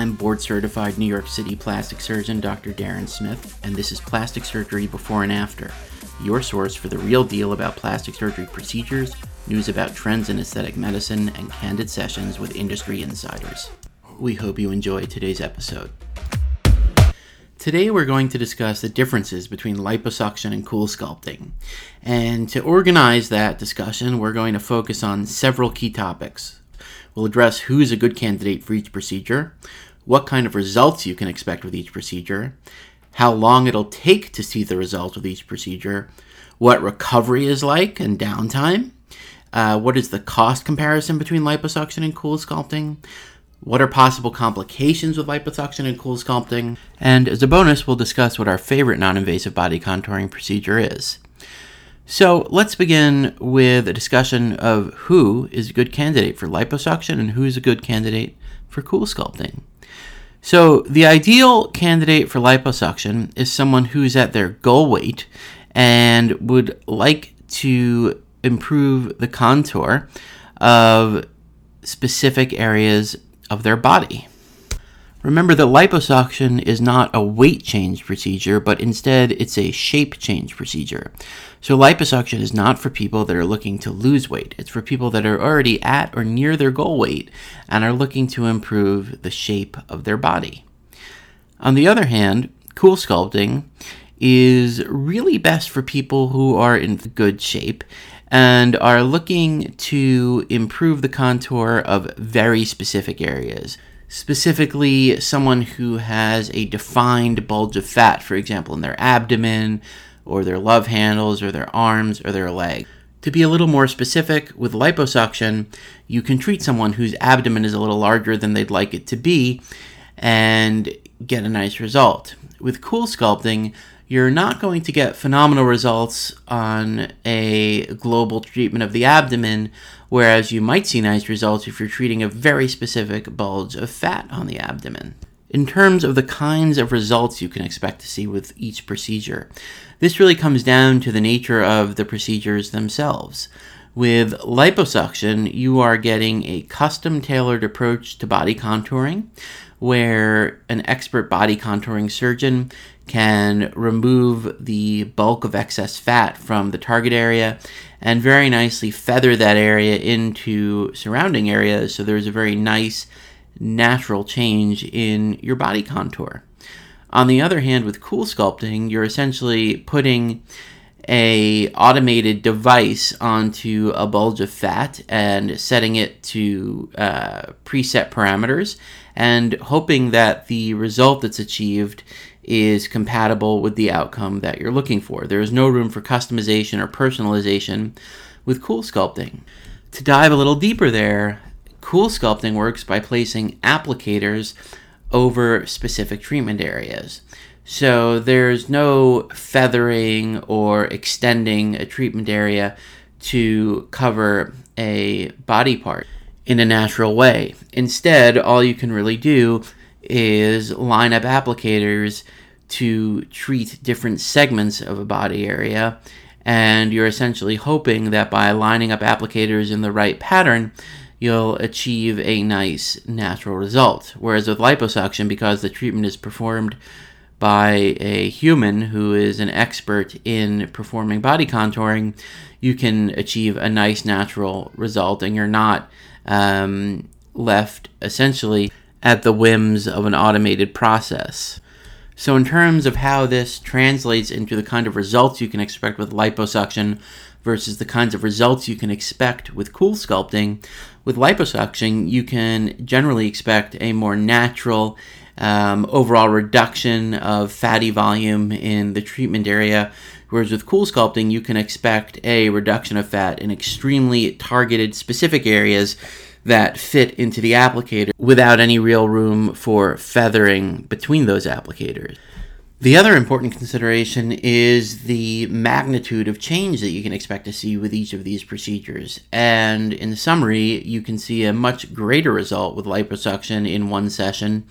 I'm board certified New York City plastic surgeon Dr. Darren Smith, and this is Plastic Surgery Before and After, your source for the real deal about plastic surgery procedures, news about trends in aesthetic medicine, and candid sessions with industry insiders. We hope you enjoy today's episode. Today we're going to discuss the differences between liposuction and cool sculpting. And to organize that discussion, we're going to focus on several key topics. We'll address who is a good candidate for each procedure, what kind of results you can expect with each procedure, how long it'll take to see the results with each procedure, what recovery is like and downtime, uh, what is the cost comparison between liposuction and cool sculpting, what are possible complications with liposuction and cool sculpting, and as a bonus, we'll discuss what our favorite non invasive body contouring procedure is. So let's begin with a discussion of who is a good candidate for liposuction and who is a good candidate for cool sculpting. So, the ideal candidate for liposuction is someone who's at their goal weight and would like to improve the contour of specific areas of their body. Remember that liposuction is not a weight change procedure, but instead it's a shape change procedure. So, liposuction is not for people that are looking to lose weight. It's for people that are already at or near their goal weight and are looking to improve the shape of their body. On the other hand, cool sculpting is really best for people who are in good shape and are looking to improve the contour of very specific areas. Specifically, someone who has a defined bulge of fat, for example, in their abdomen, or their love handles, or their arms, or their leg. To be a little more specific, with liposuction, you can treat someone whose abdomen is a little larger than they'd like it to be and get a nice result. With cool sculpting, you're not going to get phenomenal results on a global treatment of the abdomen, whereas you might see nice results if you're treating a very specific bulge of fat on the abdomen. In terms of the kinds of results you can expect to see with each procedure, this really comes down to the nature of the procedures themselves. With liposuction, you are getting a custom tailored approach to body contouring, where an expert body contouring surgeon can remove the bulk of excess fat from the target area and very nicely feather that area into surrounding areas so there's a very nice natural change in your body contour. On the other hand, with cool sculpting, you're essentially putting a automated device onto a bulge of fat and setting it to uh, preset parameters and hoping that the result that's achieved is compatible with the outcome that you're looking for. There is no room for customization or personalization with cool sculpting. To dive a little deeper there, cool sculpting works by placing applicators over specific treatment areas. So there's no feathering or extending a treatment area to cover a body part in a natural way. Instead, all you can really do is line up applicators to treat different segments of a body area. And you're essentially hoping that by lining up applicators in the right pattern, you'll achieve a nice natural result. Whereas with liposuction, because the treatment is performed by a human who is an expert in performing body contouring, you can achieve a nice natural result and you're not um, left essentially at the whims of an automated process. So, in terms of how this translates into the kind of results you can expect with liposuction versus the kinds of results you can expect with cool sculpting, with liposuction, you can generally expect a more natural um, overall reduction of fatty volume in the treatment area. Whereas with cool sculpting, you can expect a reduction of fat in extremely targeted, specific areas that fit into the applicator without any real room for feathering between those applicators. The other important consideration is the magnitude of change that you can expect to see with each of these procedures. And in summary, you can see a much greater result with liposuction in one session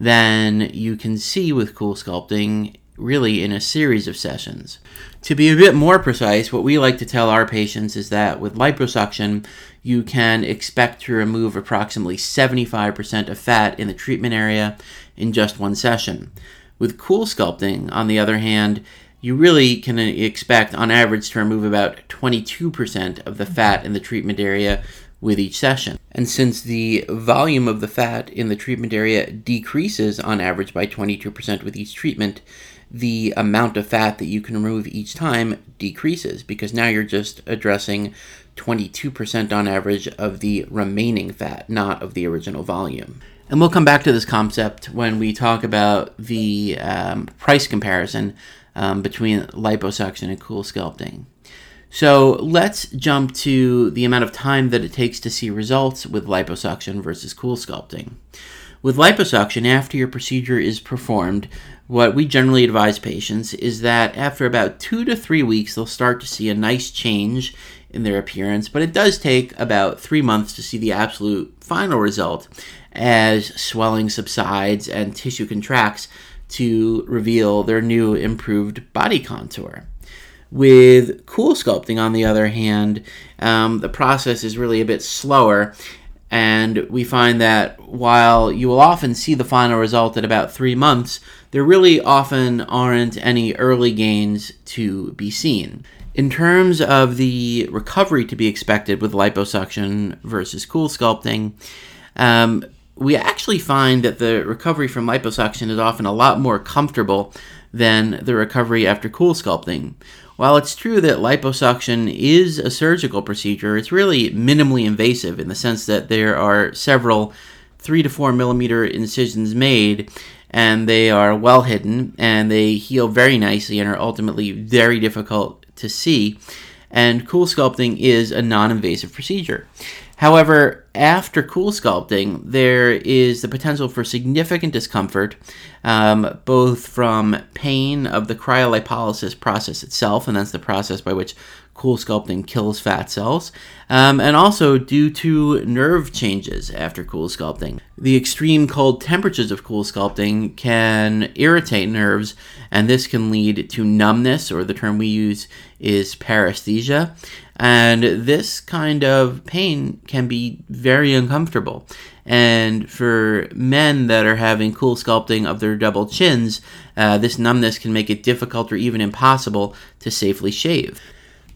than you can see with cool sculpting really in a series of sessions. To be a bit more precise, what we like to tell our patients is that with liposuction, you can expect to remove approximately 75% of fat in the treatment area in just one session. With cool sculpting, on the other hand, you really can expect on average to remove about 22% of the fat in the treatment area with each session. And since the volume of the fat in the treatment area decreases on average by 22% with each treatment, the amount of fat that you can remove each time decreases because now you're just addressing 22% on average of the remaining fat, not of the original volume. And we'll come back to this concept when we talk about the um, price comparison um, between liposuction and cool sculpting. So let's jump to the amount of time that it takes to see results with liposuction versus cool sculpting. With liposuction, after your procedure is performed, what we generally advise patients is that after about two to three weeks, they'll start to see a nice change in their appearance, but it does take about three months to see the absolute final result as swelling subsides and tissue contracts to reveal their new improved body contour. With cool sculpting, on the other hand, um, the process is really a bit slower, and we find that while you will often see the final result at about three months, there really often aren't any early gains to be seen. In terms of the recovery to be expected with liposuction versus cool sculpting, um, we actually find that the recovery from liposuction is often a lot more comfortable than the recovery after cool sculpting. While it's true that liposuction is a surgical procedure, it's really minimally invasive in the sense that there are several 3 to 4 millimeter incisions made and they are well hidden and they heal very nicely and are ultimately very difficult to see. And cool sculpting is a non invasive procedure. However, after cool sculpting, there is the potential for significant discomfort, um, both from pain of the cryolipolysis process itself, and that's the process by which cool sculpting kills fat cells, um, and also due to nerve changes after cool sculpting. The extreme cold temperatures of cool sculpting can irritate nerves, and this can lead to numbness, or the term we use is paresthesia. And this kind of pain can be very uncomfortable. And for men that are having cool sculpting of their double chins, uh, this numbness can make it difficult or even impossible to safely shave.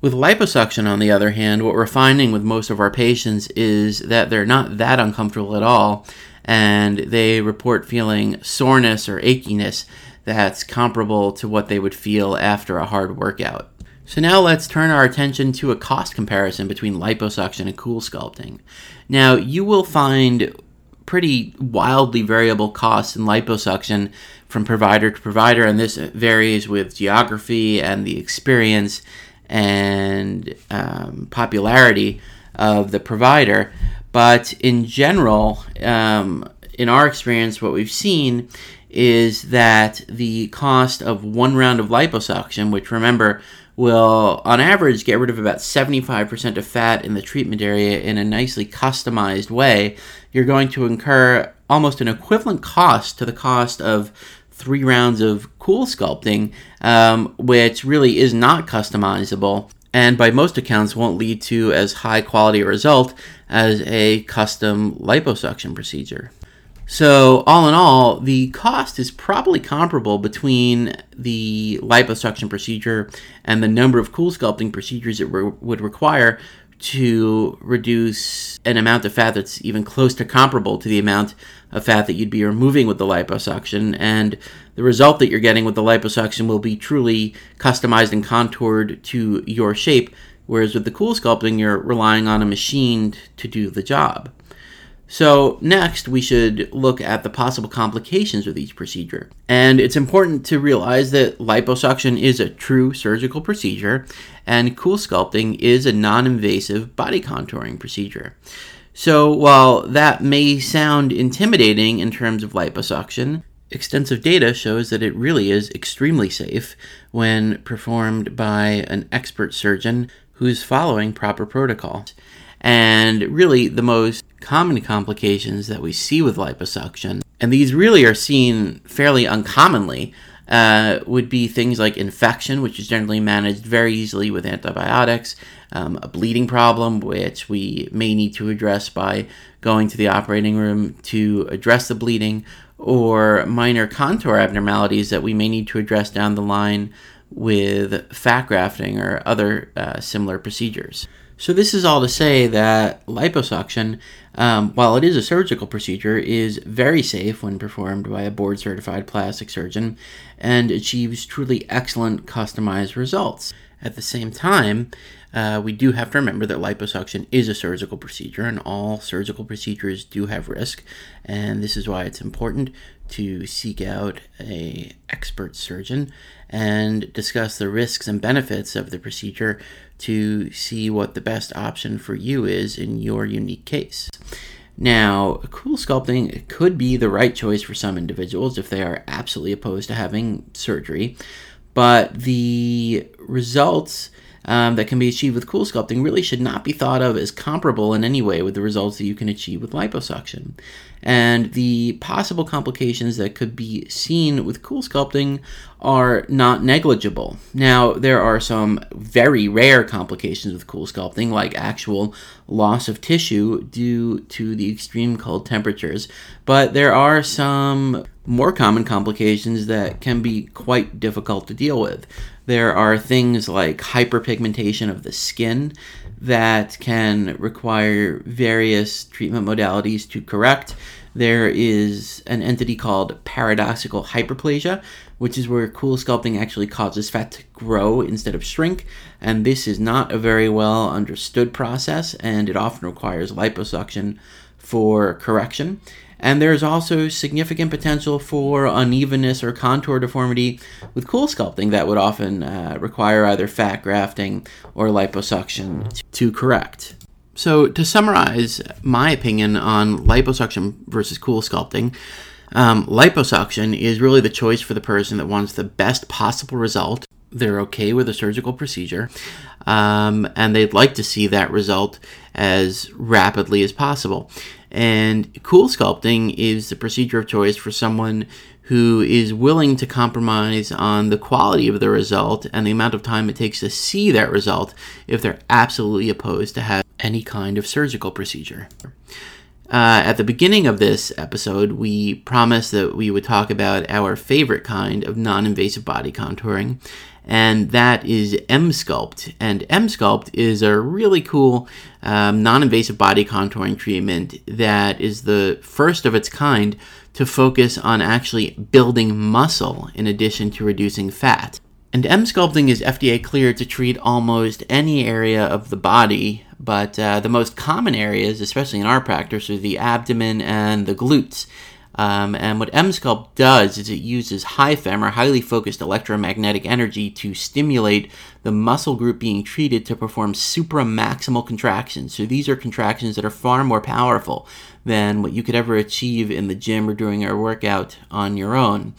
With liposuction, on the other hand, what we're finding with most of our patients is that they're not that uncomfortable at all, and they report feeling soreness or achiness that's comparable to what they would feel after a hard workout. So now let's turn our attention to a cost comparison between liposuction and cool sculpting. Now, you will find pretty wildly variable costs in liposuction from provider to provider, and this varies with geography and the experience and um, popularity of the provider. But in general, um, in our experience, what we've seen is that the cost of one round of liposuction, which remember will, on average, get rid of about 75% of fat in the treatment area in a nicely customized way, you're going to incur almost an equivalent cost to the cost of three rounds of cool sculpting, um, which really is not customizable and by most accounts won't lead to as high quality a result as a custom liposuction procedure. So, all in all, the cost is probably comparable between the liposuction procedure and the number of cool sculpting procedures it re- would require to reduce an amount of fat that's even close to comparable to the amount of fat that you'd be removing with the liposuction. And the result that you're getting with the liposuction will be truly customized and contoured to your shape, whereas with the cool sculpting, you're relying on a machine to do the job. So, next, we should look at the possible complications with each procedure. And it's important to realize that liposuction is a true surgical procedure, and cool sculpting is a non invasive body contouring procedure. So, while that may sound intimidating in terms of liposuction, extensive data shows that it really is extremely safe when performed by an expert surgeon who's following proper protocols. And really, the most common complications that we see with liposuction, and these really are seen fairly uncommonly, uh, would be things like infection, which is generally managed very easily with antibiotics, um, a bleeding problem, which we may need to address by going to the operating room to address the bleeding, or minor contour abnormalities that we may need to address down the line with fat grafting or other uh, similar procedures. So, this is all to say that liposuction, um, while it is a surgical procedure, is very safe when performed by a board certified plastic surgeon and achieves truly excellent customized results. At the same time, uh, we do have to remember that liposuction is a surgical procedure, and all surgical procedures do have risk, and this is why it's important to seek out a expert surgeon and discuss the risks and benefits of the procedure to see what the best option for you is in your unique case. Now, cool sculpting could be the right choice for some individuals if they are absolutely opposed to having surgery, but the results um, that can be achieved with cool sculpting really should not be thought of as comparable in any way with the results that you can achieve with liposuction. And the possible complications that could be seen with cool sculpting are not negligible. Now, there are some very rare complications with cool sculpting, like actual loss of tissue due to the extreme cold temperatures, but there are some more common complications that can be quite difficult to deal with. There are things like hyperpigmentation of the skin that can require various treatment modalities to correct. There is an entity called paradoxical hyperplasia, which is where cool sculpting actually causes fat to grow instead of shrink. And this is not a very well understood process, and it often requires liposuction for correction. And there's also significant potential for unevenness or contour deformity with cool sculpting that would often uh, require either fat grafting or liposuction to correct. So, to summarize my opinion on liposuction versus cool sculpting, um, liposuction is really the choice for the person that wants the best possible result. They're okay with a surgical procedure, um, and they'd like to see that result as rapidly as possible. And cool sculpting is the procedure of choice for someone who is willing to compromise on the quality of the result and the amount of time it takes to see that result if they're absolutely opposed to have any kind of surgical procedure. Uh, at the beginning of this episode, we promised that we would talk about our favorite kind of non invasive body contouring, and that is Emsculpt. And Emsculpt is a really cool um, non invasive body contouring treatment that is the first of its kind to focus on actually building muscle in addition to reducing fat. And Emsculpting is FDA cleared to treat almost any area of the body, but uh, the most common areas, especially in our practice, are the abdomen and the glutes. Um, and what Emsculpt does is it uses HiFEM or highly focused electromagnetic energy to stimulate the muscle group being treated to perform supramaximal contractions. So these are contractions that are far more powerful than what you could ever achieve in the gym or doing a workout on your own.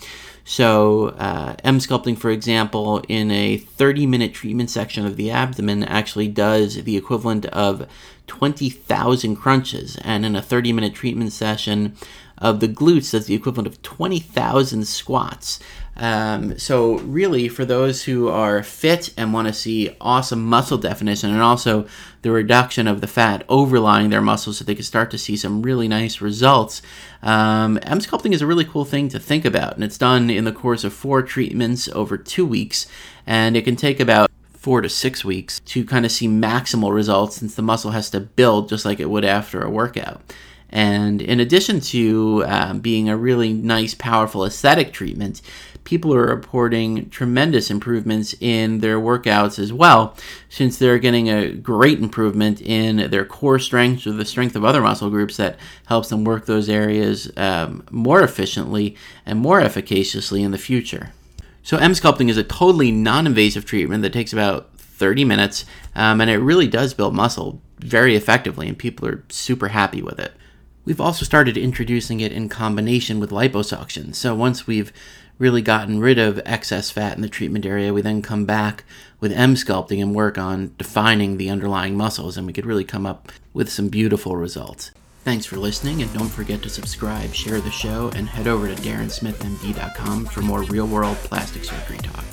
So, uh, Emsculpting, for example, in a 30 minute treatment section of the abdomen, actually does the equivalent of 20,000 crunches. And in a 30 minute treatment session, of the glutes that's the equivalent of 20,000 squats. Um, so, really, for those who are fit and want to see awesome muscle definition and also the reduction of the fat overlying their muscles so they can start to see some really nice results, um, Emsculpting is a really cool thing to think about. And it's done in the course of four treatments over two weeks, and it can take about four to six weeks to kind of see maximal results since the muscle has to build just like it would after a workout. And in addition to um, being a really nice, powerful aesthetic treatment, people are reporting tremendous improvements in their workouts as well, since they're getting a great improvement in their core strength or the strength of other muscle groups that helps them work those areas um, more efficiently and more efficaciously in the future. So, Emsculpting is a totally non invasive treatment that takes about 30 minutes, um, and it really does build muscle very effectively, and people are super happy with it. We've also started introducing it in combination with liposuction. So once we've really gotten rid of excess fat in the treatment area, we then come back with Emsculpting and work on defining the underlying muscles, and we could really come up with some beautiful results. Thanks for listening, and don't forget to subscribe, share the show, and head over to darrensmithmd.com for more real world plastic surgery talk.